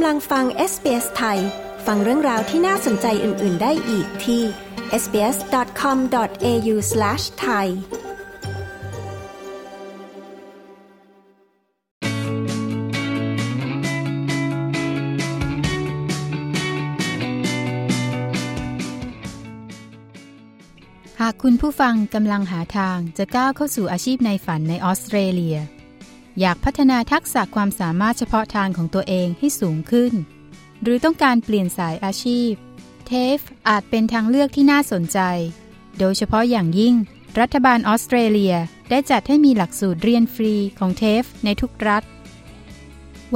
กำลังฟัง SBS ไทย ฟังเรื่องราวที่น่าสนใจอื่น ๆ ได้อีกที่ sbs.com.au/thai หากคุณผู้ฟังกำลังหาทางจะก้าวเข้าสู่อาชีพในฝันในออสเตรเลีย อยากพัฒนาทักษะความสามารถเฉพาะทางของตัวเองให้สูงขึ้น หรือต้องการเปลี่ยนสายอาชีพ เทฟอาจเป็นทางเลือกที่น่าสนใจ โดยเฉพาะอย่างยิ่ง รัฐบาลออสเตรเลียได้จัดให้มีหลักสูตรเรียนฟรีของเทฟในทุกรัฐ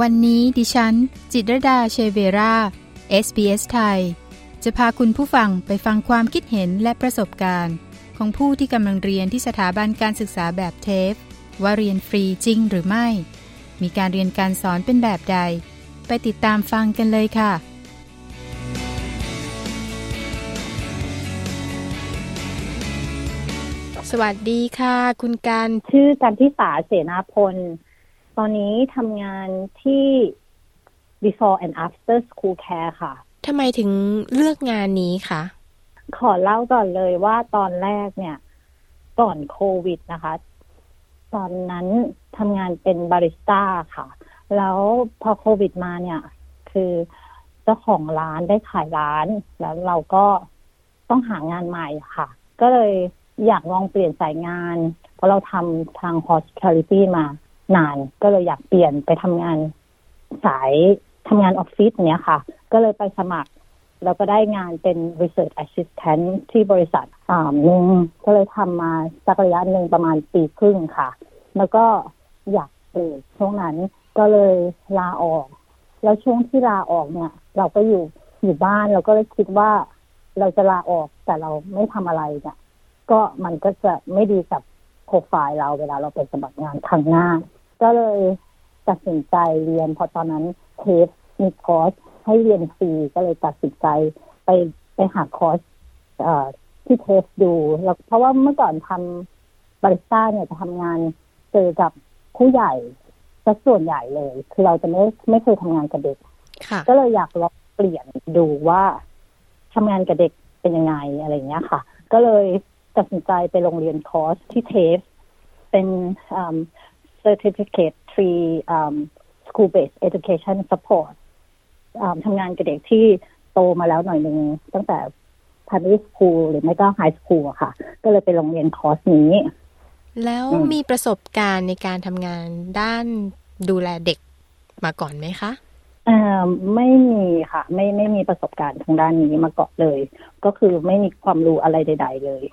วันนี้ดิฉัน จิตรดาเชเวรา SBS ไทย จะพาคุณผู้ฟังไปฟังความคิดเห็นและประสบการณ์ ของผู้ที่กำลังเรียนที่สถาบันการศึกษาแบบเทฟ ว่าเรียนฟรีจริงหรือไม่ มีการเรียนการสอนเป็นแบบใด ไปติดตามฟังกันเลยค่ะ สวัสดีค่ะ คุณการชื่อกันทิสาเสนาพล ตอนนี้ทำงานที่ before and after school care ค่ะทำไมถึงเลือกงานนี้คะขอเล่าก่อนเลยว่าตอนแรกเนี่ย ก่อนโควิดนะคะ ตอนนั้นทำงานเป็นบาริสต้าค่ะ แล้วพอโควิดมาเนี่ย คือเจ้าของร้านได้ขายร้าน แล้วเราก็ต้องหางานใหม่ค่ะ ก็เลยอยากลองเปลี่ยนสายงาน เพราะเราทำทาง hospitality มานาน ก็เลยอยากเปลี่ยนไปทำงานสายทำงานออฟฟิศเนี้ยค่ะ ก็เลยไปสมัคร แล้วก็ได้งานเป็น research assistant ที่บริษัทอ่าหนึ่งก็เลยทำมาสักระยะหนึ่งประมาณปีครึ่งค่ะ แล้วก็อยากเปลี่ยนช่วงนั้นก็เลยลาออก แล้วช่วงที่ลาออกเนี่ย เราก็อยู่อยู่บ้านเราก็เลยคิดว่าเราจะลาออกแต่เราไม่ทำอะไรเนี่ยก็มันก็จะไม่ดีกับโปรไฟล์เราเวลาเราไปสมัครงานทางหน้า ก็เลยตัดสินใจเรียนเพราะตอนนั้นเทสมีคอร์ส ให้เรียนฟรีก็เลยตัดสินใจไปไปหาคอร์สเอ่อที่เทสดูแล้วเพราะว่าเมื่อก่อนทำบาริสต้าเนี่ยจะทำงานเจอกับผู้ใหญ่ซะส่วนใหญ่เลย คือเราจะไม่ไม่เคยทำงานกับเด็กค่ะก็เลยอยากลองเปลี่ยนดูว่าทำงานกับเด็กเป็นยังไงอะไรเงี้ยค่ะ ก็เลยตัดสินใจไปลงเรียนคอร์สที่ TAFE เป็นอืม certificate free um, school based education support อ่าทำงานกับเด็กที่โตมาแล้วหน่อยหนึ่งตั้งแต่ primary school หรือไม่ก็ high school อะค่ะ ก็เลยไปลงเรียนคอร์สนี้ แล้วอืมมีประสบการณ์ในการทำงานด้านดูแลเด็กมาก่อนไหมคะเอ่อไม่มีค่ะ ไม่ไม่มีประสบการณ์ทางด้านนี้มาก่อนเลย ก็คือไม่มีความรู้อะไรใด ๆ เลย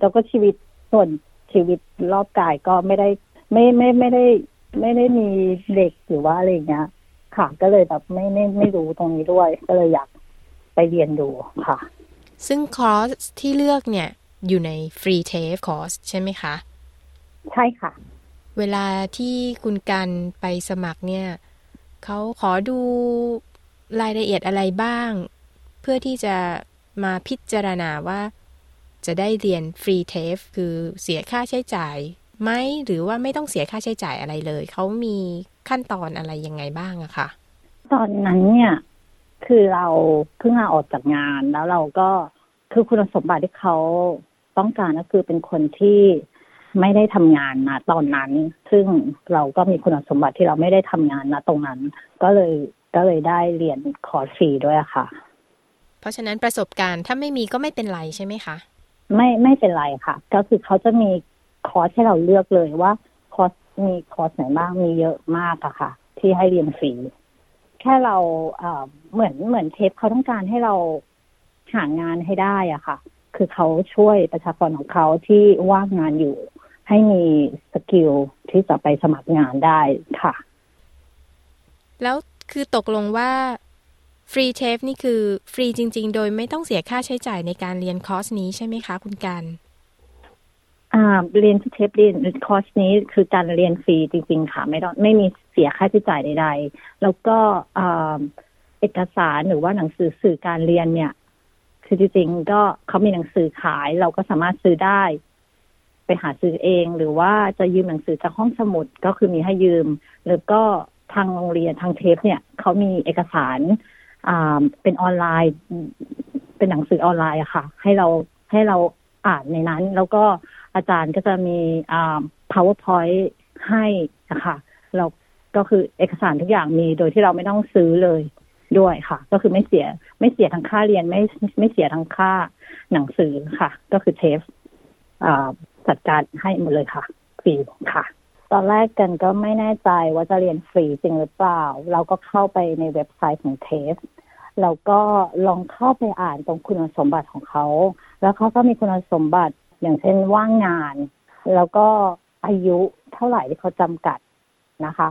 แล้วก็ชีวิตส่วนชีวิตรอบกายก็ไม่ได้ ไม่ไม่ไม่ได้ ไม่ได้มีเด็กหรือว่าอะไรอย่างเงี้ย ค่ะ ก็เลยแบบไม่ไม่ไม่รู้ตรงนี้ด้วย ก็เลยอยากไปเรียนดูค่ะ ซึ่งคอร์สที่เลือกเนี่ยอยู่ในฟรีเทฟคอร์สใช่ไหมคะ ใช่ค่ะ เวลาที่คุณกันไปสมัครเนี่ยเขาขอดูรายละเอียดอะไรบ้าง เพื่อที่จะมาพิจารณาว่า จะได้เรียนฟรีเทฟคือเสียค่าใช้จ่ายไหมหรือว่าไม่ต้องเสียค่าใช้จ่ายอะไรเลย เขามี ขั้นตอนอะไรยังไงบ้างอะค่ะตอนนั้นเนี่ยคือเราเพิ่งลาออกจากงานแล้วเราก็คือคุณสมบัติที่เขาต้องการก็คือเป็นคนที่ไม่ได้ทำงานนะตอนนั้น ซึ่งเราก็มีคุณสมบัติที่เราไม่ได้ทำงานนะตรงนั้น ก็เลยก็เลยได้เรียนคอร์สฟรีด้วยอะค่ะ เพราะฉะนั้นประสบการณ์ถ้าไม่มีก็ไม่เป็นไรใช่ไหมคะ ไม่ไม่เป็นไรค่ะ ก็คือเขาจะมีคอร์สให้เราเลือกเลยว่าคอร์ส มีคอร์สไหนบ้างมีเยอะมากอะค่ะ ที่ให้เรียนฟรีแค่เราเอ่อเหมือนเหมือน TAFE เขาต้องการให้เราหางานให้ได้อะค่ะ คือเขาช่วยประชากรของเขาที่ว่างงานอยู่ ให้มี skill ที่จะไปสมัครงานได้ค่ะ แล้วคือตกลงว่า Free TAFE นี่คือฟรีจริง ๆ โดยไม่ต้องเสียค่าใช้จ่ายในการเรียนคอร์สนี้ใช่ไหมคะ คุณกัน อ่าเรียนที่ TAFE เรียนคอร์สนี้คือการเรียนฟรีจริง ๆ ค่ะ ไม่ต้องไม่มีเสียค่าใช้จ่ายใด ๆ แล้วก็อ่าเอกสารหรือว่าหนังสือสื่อการเรียนเนี่ย คือจริงๆก็เขามีหนังสือขาย เราก็สามารถซื้อได้ ไปหาซื้อเอง หรือว่าจะยืมหนังสือจากห้องสมุดก็คือมีให้ยืมแล้วก็ทางโรงเรียนทางเทปเนี่ยเขามีเอกสารอ่าเป็นออนไลน์ เป็นหนังสือออนไลน์อะค่ะ ให้เราให้เราอ่านในนั้น แล้วก็ อาจารย์ก็จะมี powerpoint ให้นะคะเราก็คือเอกสารทุกอย่างมีโดยที่เราไม่ต้องซื้อเลยด้วยค่ะ ก็คือไม่เสียไม่เสียทั้งค่าเรียนไม่ไม่เสียทั้งค่าหนังสือค่ะ ก็คือเทปจัดการให้หมดเลยค่ะฟรีค่ะ ตอนแรกกันก็ไม่แน่ใจว่าจะเรียนฟรีจริงหรือเปล่า เราก็เข้าไปในเว็บไซต์ของเทสเราก็ลองเข้าไปอ่านตรงคุณสมบัติของเขา แล้วเขาก็มีคุณสมบัติ อย่างเช่นว่างงาน แล้วก็อายุเท่าไหร่ที่เขาจำกัดนะคะ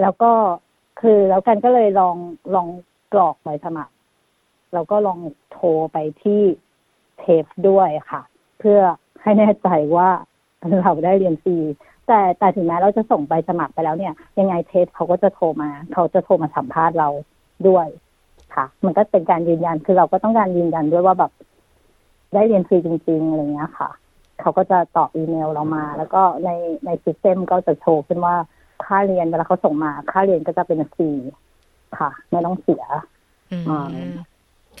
แล้วก็คือแล้วกันก็เลยลองลองกรอกใบสมัครแล้วก็ลองโทรไปที่เทปด้วยค่ะ เพื่อให้แน่ใจว่าเราได้เรียนฟรีแต่แต่ถึงแม้เราจะส่งใบสมัครไปแล้วเนี่ย ยังไงเทสเขาก็จะโทรมา เขาจะโทรมาสัมภาษณ์เราด้วย ค่ะ มันก็เป็นการยืนยันคือเราก็ต้องการยืนยันด้วยว่าแบบได้เรียนฟรีจริงๆอะไรเงี้ยค่ะ เขาก็จะตอบอีเมลเรามา แล้วก็ในในซิสเต็มก็จะโชว์ขึ้นว่าค่าเรียนเวลาเขาส่งมา ค่าเรียนก็จะเป็นฟรีค่ะ ไม่ต้องเสีย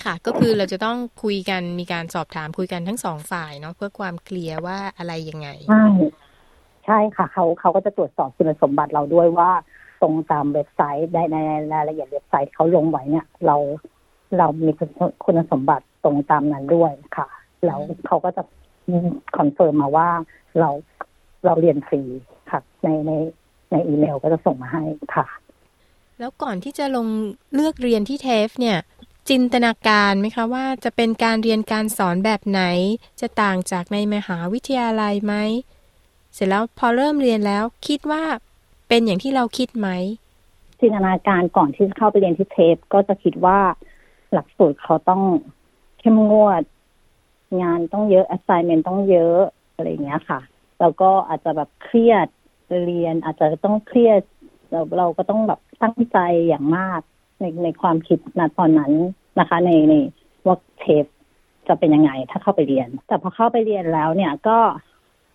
ค่ะ ก็คือเราจะต้องคุยกันมีการสอบถามคุยกันทั้งสองฝ่ายเนาะเพื่อความเคลียร์ว่าอะไรยังไงใช่ใช่ค่ะ เขาเขาก็จะตรวจสอบคุณสมบัติเราด้วยว่า ตรงตามเว็บไซต์ในในรายละเอียดเว็บไซต์เขาลงไว้เนี่ย เราเรามีคุณสมบัติตรงตามนั้นด้วยค่ะ แล้วเขาก็จะ confirm มาว่าเราเราเรียนฟรีค่ะในในในอีเมลก็จะส่งมาให้ค่ะ แล้วก่อนที่จะลงเลือกเรียนที่ TAFE เนี่ย จินตนาการไหมคะว่าจะเป็นการเรียนการสอนแบบไหน จะต่างจากในมหาวิทยาลัยไหมเสร็จแล้วพอเริ่มเรียนแล้วคิดว่าเป็นอย่างที่เราคิดไหมจินตนาการก่อนที่จะเข้าไปเรียนที่เทปก็จะคิดว่าหลักสูตรเขาต้องเข้มงวด งานต้องเยอะ assignment ต้องเยอะอะไรเงี้ยค่ะ แล้วก็อาจจะแบบเครียดเรียนอาจจะต้องเครียดเราเราก็ต้องแบบตั้งใจอย่างมากในในความคิดณตอนนั้นนะคะ ในในว่าเทปจะเป็นยังไงถ้าเข้าไปเรียน แต่พอเข้าไปเรียนแล้วเนี่ยก็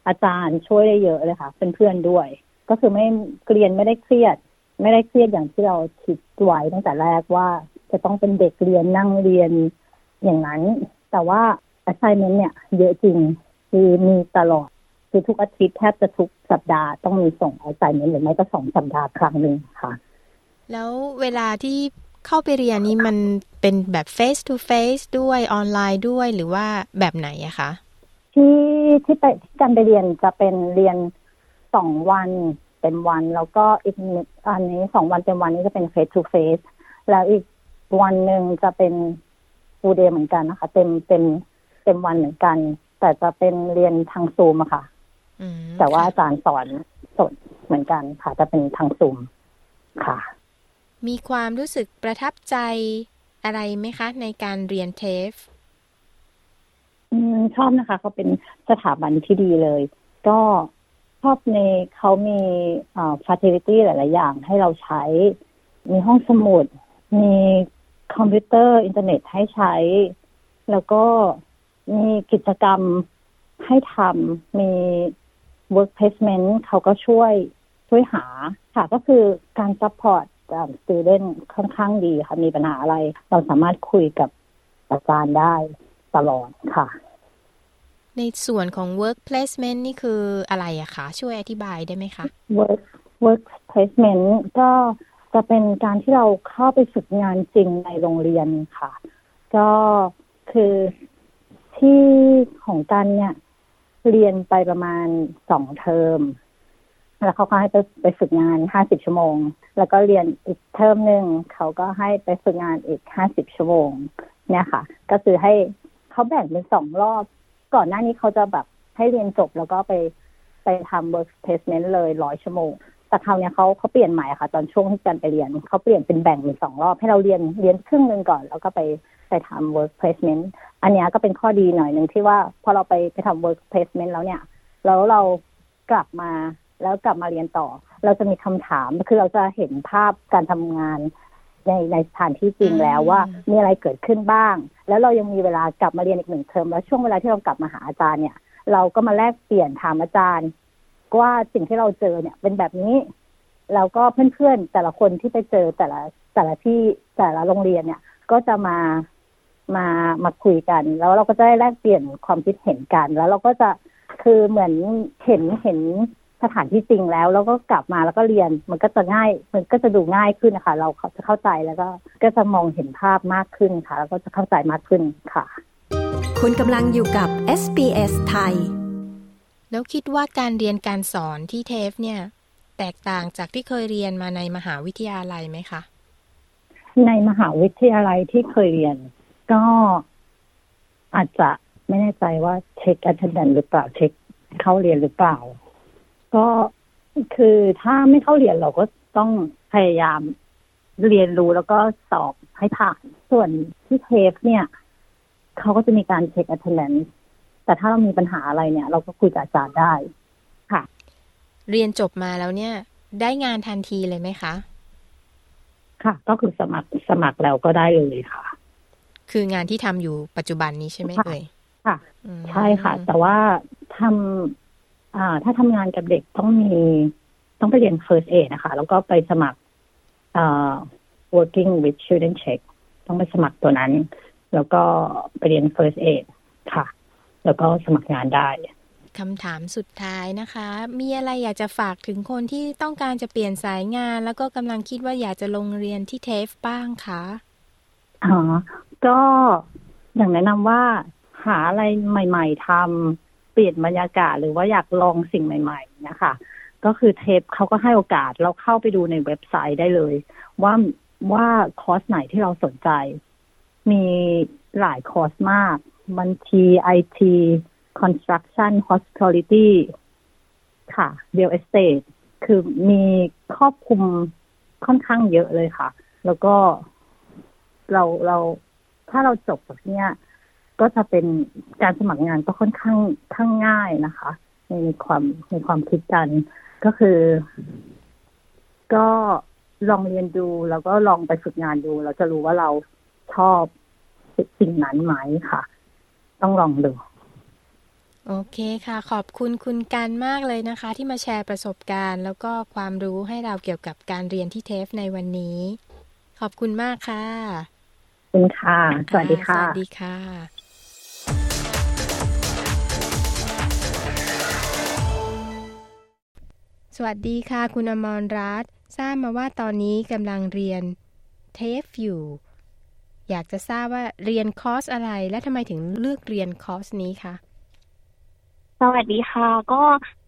อาจารย์ช่วยได้เยอะเลยค่ะเป็นเพื่อนด้วย ก็คือไม่เรียนไม่ได้เครียด ไม่ได้เครียดอย่างที่เราคิดไว้ตั้งแต่แรกว่าจะต้องเป็นเด็กเรียนนั่งเรียนอย่างนั้น แต่ว่า assignment เนี่ย เยอะจริงคือมีตลอด คือทุกอาทิตย์แทบจะทุกสัปดาห์ต้องมีส่ง assignment หรือไม่ก็สองสัปดาห์ครั้งหนึ่งค่ะ แล้วเวลาที่เข้าไปเรียนนี้มันเป็นแบบ face to face ด้วยออนไลน์ด้วยหรือว่าแบบไหนอะคะที่ที่ไปที่การไปเรียนจะเป็นเรียนสองวันเต็มวัน แล้วก็อีกอันนี้สองวันเต็มวันนี้จะเป็น face to face แล้วอีกวันหนึ่งจะเป็นฟูเดย์เหมือนกันนะคะ เต็มเต็ม เต็มวันเหมือนกัน แต่จะเป็นเรียนทางซูมอะค่ะแต่ว่าอาจารย์สอนสดเหมือนกันค่ะ จะเป็นทางซูมค่ะ มีความรู้สึกประทับใจอะไรไหมคะ ในการเรียน TAFEชอบนะคะเขาเป็นสถาบันที่ดีเลย ก็ชอบในเขามีอ่า facility หลาย ๆ อย่างให้เราใช้ มีห้องสมุด มีคอมพิวเตอร์อินเทอร์เน็ตให้ใช้ แล้วก็ มีกิจกรรมให้ทำมี work placement เขาก็ช่วยช่วยหาค่ะก็คือการ support สตูเดนค่อนข้างดีค่ะ มีปัญหาอะไร เราสามารถคุยกับอาจารย์ได้ตลอดค่ะ ในส่วนของ work placement นี่คืออะไรอะคะ ช่วยอธิบายได้ไหมคะ work work placement ก็จะเป็นการที่เราเข้าไปฝึกงานจริงในโรงเรียนค่ะ ก็คือ ที่ของกันเนี่ย เรียนไปประมาณสองเทอม แล้วเขาก็ให้ไปไปฝึกงานห้าสิบชั่วโมง แล้วก็เรียนอีกเทอมหนึ่งเขาก็ให้ไปฝึกงานอีกห้าสิบชั่วโมง เนี่ยค่ะ ก็คือให้เขาแบ่งเป็นสองรอบ ก่อนหน้านี้เขาจะแบบให้เรียนจบแล้วก็ไปไปทำ work placement เลยร้อยชั่วโมง แต่คราวนี้เขาเขาเปลี่ยนใหม่ค่ะ ตอนช่วงที่การไปเรียนเขาเปลี่ยนเป็นแบ่งเป็นสองรอบให้เราเรียนเรียนครึ่งหนึ่งก่อน แล้วก็ไป ไปทำ work placement อันนี้ก็เป็นข้อดีหน่อยหนึ่งที่ว่าพอเราไปไปทำ work placement แล้วเนี่ย แล้วเรากลับมาแล้วกลับมาเรียนต่อ เราจะมีคำถามคือเราจะเห็นภาพการทำงานในในสถานที่จริงแล้วว่ามีอะไรเกิดขึ้นบ้าง แล้วเรายังมีเวลากลับมาเรียนอีกหนึ่งเทอมแล้วช่วงเวลาที่เรากลับมาหาอาจารย์เนี่ย เราก็มาแลกเปลี่ยนถามอาจารย์ว่าสิ่งที่เราเจอเนี่ยเป็นแบบนี้ แล้วก็เพื่อนๆแต่ละคนที่ไปเจอแต่ละแต่ละที่แต่ละโรงเรียนเนี่ย ก็จะมา มามาคุยกัน แล้วเราก็จะได้แลกเปลี่ยนความคิดเห็นกัน แล้วเราก็จะคือเหมือนเห็นเห็นสถานที่จริงแล้ว แล้วก็กลับมาแล้วก็เรียนมันก็จะง่าย มันก็จะดูง่ายขึ้นนะคะ เราจะเข้าใจแล้วก็ก็จะมองเห็นภาพมากขึ้นค่ะ แล้วก็จะเข้าใจมากขึ้นค่ะ คุณกำลังอยู่กับ SBS ไทย แล้วคิดว่าการเรียนการสอนที่เทฟเนี่ย แตกต่างจากที่เคยเรียนมาในมหาวิทยาลัยไหมคะในมหาวิทยาลัยที่เคยเรียน ก็อาจจะไม่แน่ใจว่าเช็ค attendance หรือเปล่าเช็คเข้าเรียนหรือเปล่า ก็คือถ้าไม่เข้าเรียนเราก็ต้องพยายามเรียนรู้แล้วก็สอบให้ผ่าน ส่วนที่เทฟเนี่ยเขาก็จะมีการเช็ค attendance แต่ถ้าเรามีปัญหาอะไรเนี่ย เราก็คุยกับอาจารย์ได้ค่ะ เรียนจบมาแล้วเนี่ย ได้งานทันทีเลยไหมคะ ค่ะ ก็คือสมัครสมัครแล้วก็ได้เลยค่ะ คืองานที่ทำอยู่ปัจจุบันนี้ใช่ไหมค่ะเอ่ยค่ะอืมใช่ค่ะ แต่ว่าทำอ่า ถ้าทำงานกับเด็กต้องมีต้องไปเรียน first aid นะคะ แล้วก็ไปสมัครอ่า working with children check ต้องไปสมัครตัวนั้น แล้วก็ไปเรียน first aid ค่ะ แล้วก็สมัครงานได้คำถามสุดท้ายนะคะ มีอะไรอยากจะฝากถึงคนที่ต้องการจะเปลี่ยนสายงาน แล้วก็กำลังคิดว่าอยากจะลงเรียนที่เทฟบ้างคะอ๋อ ก็อย่างแนะนำว่าหาอะไรใหม่ ๆทำเปลี่ยนบรรยากาศหรือว่าอยากลองสิ่งใหม่ ๆ นะคะ ก็คือเทปเขาก็ให้โอกาสเราเข้าไปดูในเว็บไซต์ได้เลย ว่าว่าคอร์สไหนที่เราสนใจ มีหลายคอร์สมากบัญชีไอที construction hospitality ค่ะ real estate คือมีครอบคลุมค่อนข้างเยอะเลยค่ะ แล้วก็เราเรา ถ้าเราจบจากเนี้ยก็จะเป็นการสมัครงานก็ค่อนข้างข้างง่ายนะคะ ในความในความคิดกันก็คือ ก็ลองเรียนดูแล้วก็ลองไปฝึกงานดู เราจะรู้ว่าเราชอบสิ่งนั้นไหมค่ะ ต้องลองดู โอเคค่ะ ขอบคุณคุณกันมากเลยนะคะ ที่มาแชร์ประสบการณ์ แล้วก็ความรู้ให้เราเกี่ยวกับการเรียนที่เทฟในวันนี้ ขอบคุณมากค่ะ คุณค่ะ สวัสดีค่ะ สวัสดีค่ะ สวัสดีค่ะ คุณอมรรัตน์ทราบมาว่าตอนนี้กำลังเรียน TAFE อยู่ อยากจะทราบว่าเรียนคอร์สอะไร และทำไมถึงเลือกเรียนคอร์สนี้คะสวัสดีค่ะ ก็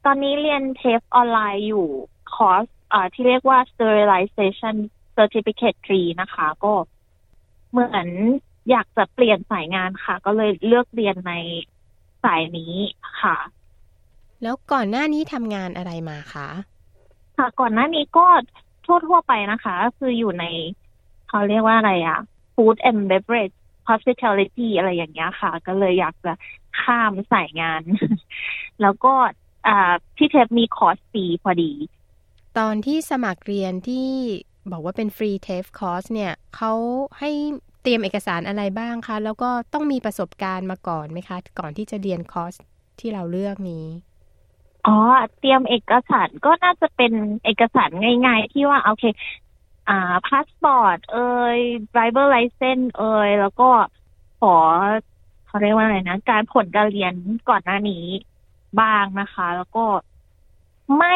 ตอนนี้เรียน TAFE ออนไลน์อยู่คอร์สอ่าที่เรียกว่า sterilization certificate 3 นะคะ ก็ เหมือนอยากจะเปลี่ยนสายงานค่ะ ก็เลยเลือกเรียนในสายนี้ค่ะ แล้วก่อนหน้านี้ทำงานอะไรมาคะค่ะก่อนหน้านี้ก็ทั่วๆไปนะคะก็คืออยู่ในเขาเรียกว่าอะไรอะ food and beverage hospitality อะไรอย่างเงี้ยค่ะ ก็เลยอยากจะข้ามสายงาน แล้วก็อ่าพี่เทปมีคอร์สฟรีพอดี ตอนที่สมัครเรียนที่ บอกว่าเป็น Free TAFE คอร์สเนี่ยเขาให้เตรียมเอกสารอะไรบ้างคะ แล้วก็ต้องมีประสบการณ์มาก่อนไหมคะ ก่อนที่จะเรียนคอร์สที่เราเลือกนี้อ๋อเตรียมเอกสารก็น่าจะเป็นเอกสารง่าย ๆ ที่ว่าโอเค อ่าพาสปอร์ตเอ่ย driver license เอ่ย แล้วก็ขอเขาเรียกว่าอะไรนะ การผลการเรียนก่อนหน้านี้บ้างนะคะ แล้วก็ไม่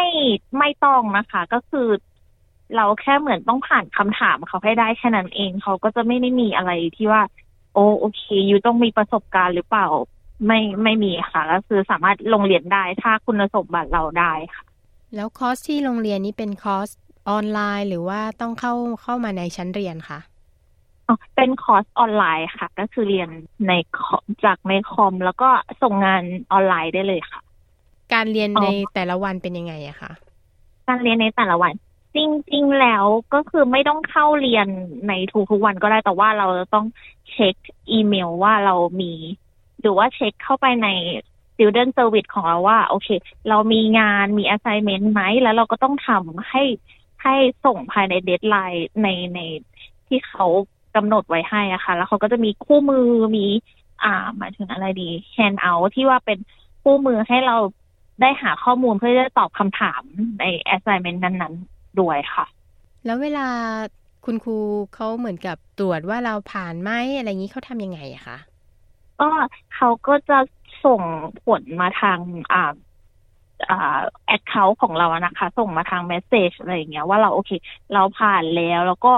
ไม่ต้องนะคะ ก็คือ เราแค่เหมือนต้องผ่านคำถามเขาให้ได้แค่นั้นเองเขาก็จะไม่ได้มีอะไรที่ว่า โอโอเค you ต้องมีประสบการณ์หรือเปล่า ไม่ไม่มีค่ะก็คือสามารถลงเรียนได้ถ้าคุณสมบัติเราได้ค่ะ แล้วคอร์สที่โรงเรียนนี้เป็นคอร์สออนไลน์ หรือว่าต้องเข้าเข้ามาในชั้นเรียนคะอ๋อเป็นคอร์สออนไลน์ค่ะ ก็คือเรียนในคอมจากในคอมแล้วก็ส่งงานออนไลน์ได้เลยค่ะ การเรียนอ๋อในแต่ละวันเป็นยังไงอะคะการเรียนในแต่ละวัน จริง ๆ แล้วก็คือไม่ต้องเข้าเรียนในทุกๆวันก็ได้แต่ว่าเราจะต้องเช็คอีเมลว่าเรามี หรือว่าเช็คเข้าไปใน student service ของเราว่า โอเค เรามีงานมี assignment ไหม แล้วเราก็ต้องทำให้ให้ส่งภายใน deadline ในในที่เขากำหนดไว้ให้อะค่ะ แล้วเขาก็จะมีคู่มือมีอ่าหมายถึงอะไรดี hand out ที่ว่าเป็นคู่มือให้เราได้หาข้อมูลเพื่อจะตอบคำถามใน assignment นั้น ด้วยค่ะ แล้วเวลาคุณครูเขาเหมือนกับตรวจว่าเราผ่านไหมอะไรอย่างนี้เขาทำยังไงอะคะก็เขาก็จะส่งผลมาทางอ่าอ่าแอดเคาท์ของเราอะนะคะ ส่งมาทาง message อะไรอย่างเงี้ยว่าเราโอเค เราผ่านแล้วแล้วก็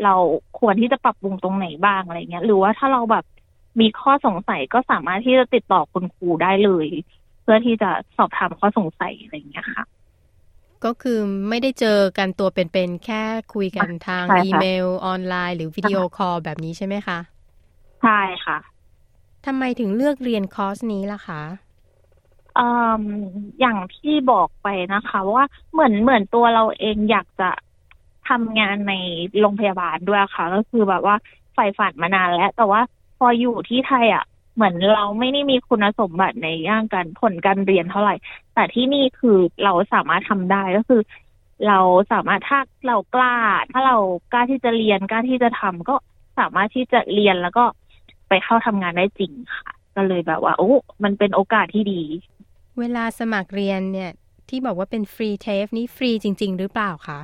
เราควรที่จะปรับปรุงตรงไหนบ้างอะไรเงี้ย หรือว่าถ้าเราแบบมีข้อสงสัยก็สามารถที่จะติดต่อคุณครูได้เลย เพื่อที่จะสอบถามข้อสงสัยอะไรอย่างเงี้ยค่ะ ก็คือไม่ได้เจอกันตัวเป็นๆแค่คุยกันทางใช่ค่ะอีเมลออนไลน์ หรือ video call แบบนี้ใช่ไหมคะ ใช่ค่ะทำไมถึงเลือกเรียนคอร์สนี้ล่ะคะอืมอย่างที่บอกไปนะคะ ว่าเหมือนเหมือนตัวเราเองอยากจะทำงานในโรงพยาบาลด้วยค่ะ ก็คือแบบว่าใฝ่ฝันมานานแล้ว แต่ว่าพออยู่ที่ไทยอะ เหมือนเราไม่ได้มีคุณสมบัติในย่างการผลการเรียนเท่าไหร่ แต่ที่นี่คือเราสามารถทำได้ก็คือ เราสามารถถ้าเรากล้า ถ้าเรากล้าที่จะเรียนกล้าที่จะทำก็สามารถที่จะเรียนแล้วก็ไปเข้าทำงานได้จริงค่ะ ก็เลยแบบว่าโอ้มันเป็นโอกาสที่ดี เวลาสมัครเรียนเนี่ย ที่บอกว่าเป็น Free TAFE นี่ฟรีจริง ๆ หรือเปล่าคะ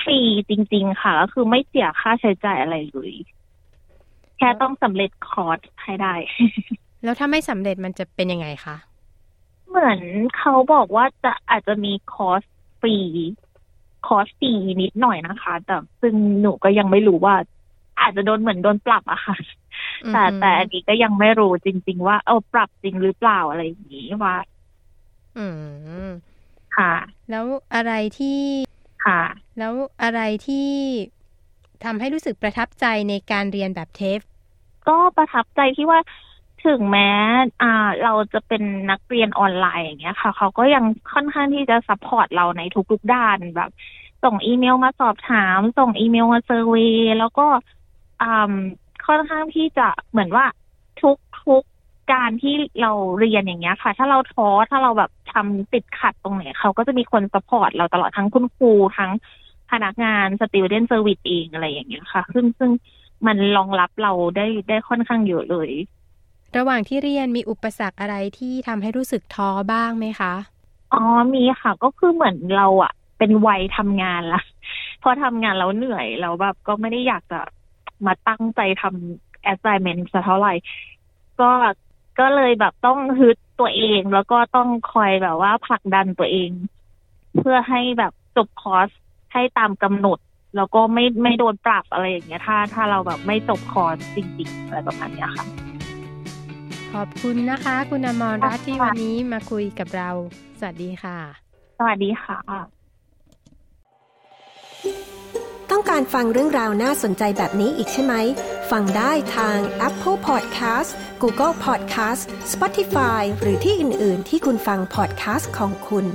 ฟรีจริง ๆ ค่ะก็คือไม่เสียค่าใช้จ่ายอะไรเลย แค่ต้องสำเร็จคอร์สให้ได้ แล้วถ้าไม่สำเร็จมันจะเป็นยังไงคะ เหมือนเขาบอกว่าจะอาจจะมีคอร์สฟรีคอร์สฟรีนิดหน่อยนะคะ แต่ซึ่งหนูก็ยังไม่รู้ว่า อาจจะโดนเหมือนโดนปรับอะค่ะ แต่อือฮึแต่อันนี้ก็ยังไม่รู้จริง ๆ ว่าเออปรับจริงหรือเปล่าอะไรอย่างนี้ว่า อืมค่ะ แล้วอะไรที่ค่ะ แล้วอะไรที่ ทำให้รู้สึกประทับใจในการเรียนแบบ TAFE ก็ประทับใจที่ว่าถึงแม้อ่าเราจะเป็นนักเรียนออนไลน์อย่างเงี้ยค่ะ เขาก็ยังค่อนข้างที่จะ support เราในทุกๆด้านแบบ ส่งอีเมลมาสอบถาม ส่งอีเมลมา survey แล้วก็อ่าค่อนข้างที่จะเหมือนว่าทุกทุกการที่เราเรียนอย่างเงี้ยค่ะ ถ้าเราท้อถ้าเราแบบทำติดขัดตรงไหนเขาก็จะมีคน support เราตลอดทั้งคุณครูทั้ง พนักงาน student service เองอะไรอย่างเงี้ยค่ะ ซึ่งซึ่งมันรองรับเราได้ได้ค่อนข้างเยอะเลย ระหว่างที่เรียนมีอุปสรรคอะไรที่ทำให้รู้สึกท้อบ้างไหมคะ อ๋อมีค่ะ ก็คือเหมือนเราอะเป็นวัยทำงานละพอทำงานแล้วเหนื่อยแล้วแบบก็ไม่ได้อยากจะมาตั้งใจทำ assignment สักเท่าไหร่ ก็ก็เลยแบบต้องฮึดตัวเองแล้วก็ต้องคอยแบบว่าผลักดันตัวเอง เพื่อให้แบบจบคอร์ส ให้ตามกำหนด แล้วก็ไม่ไม่โดนปรับอะไรอย่างเงี้ยถ้าถ้าเราแบบไม่จบคอร์สจริงๆอะไรประมาณเนี้ยค่ะ ขอบคุณนะคะ คุณอมรรัตน์ที่วันนี้มาคุยกับเรา สวัสดีค่ะ สวัสดีค่ะ ต้องการฟังเรื่องราวน่าสนใจแบบนี้อีกใช่ไหมฟังได้ทาง Apple Podcast Google Podcast Spotify หรือที่อื่น ๆ ที่คุณฟัง podcast ของคุณ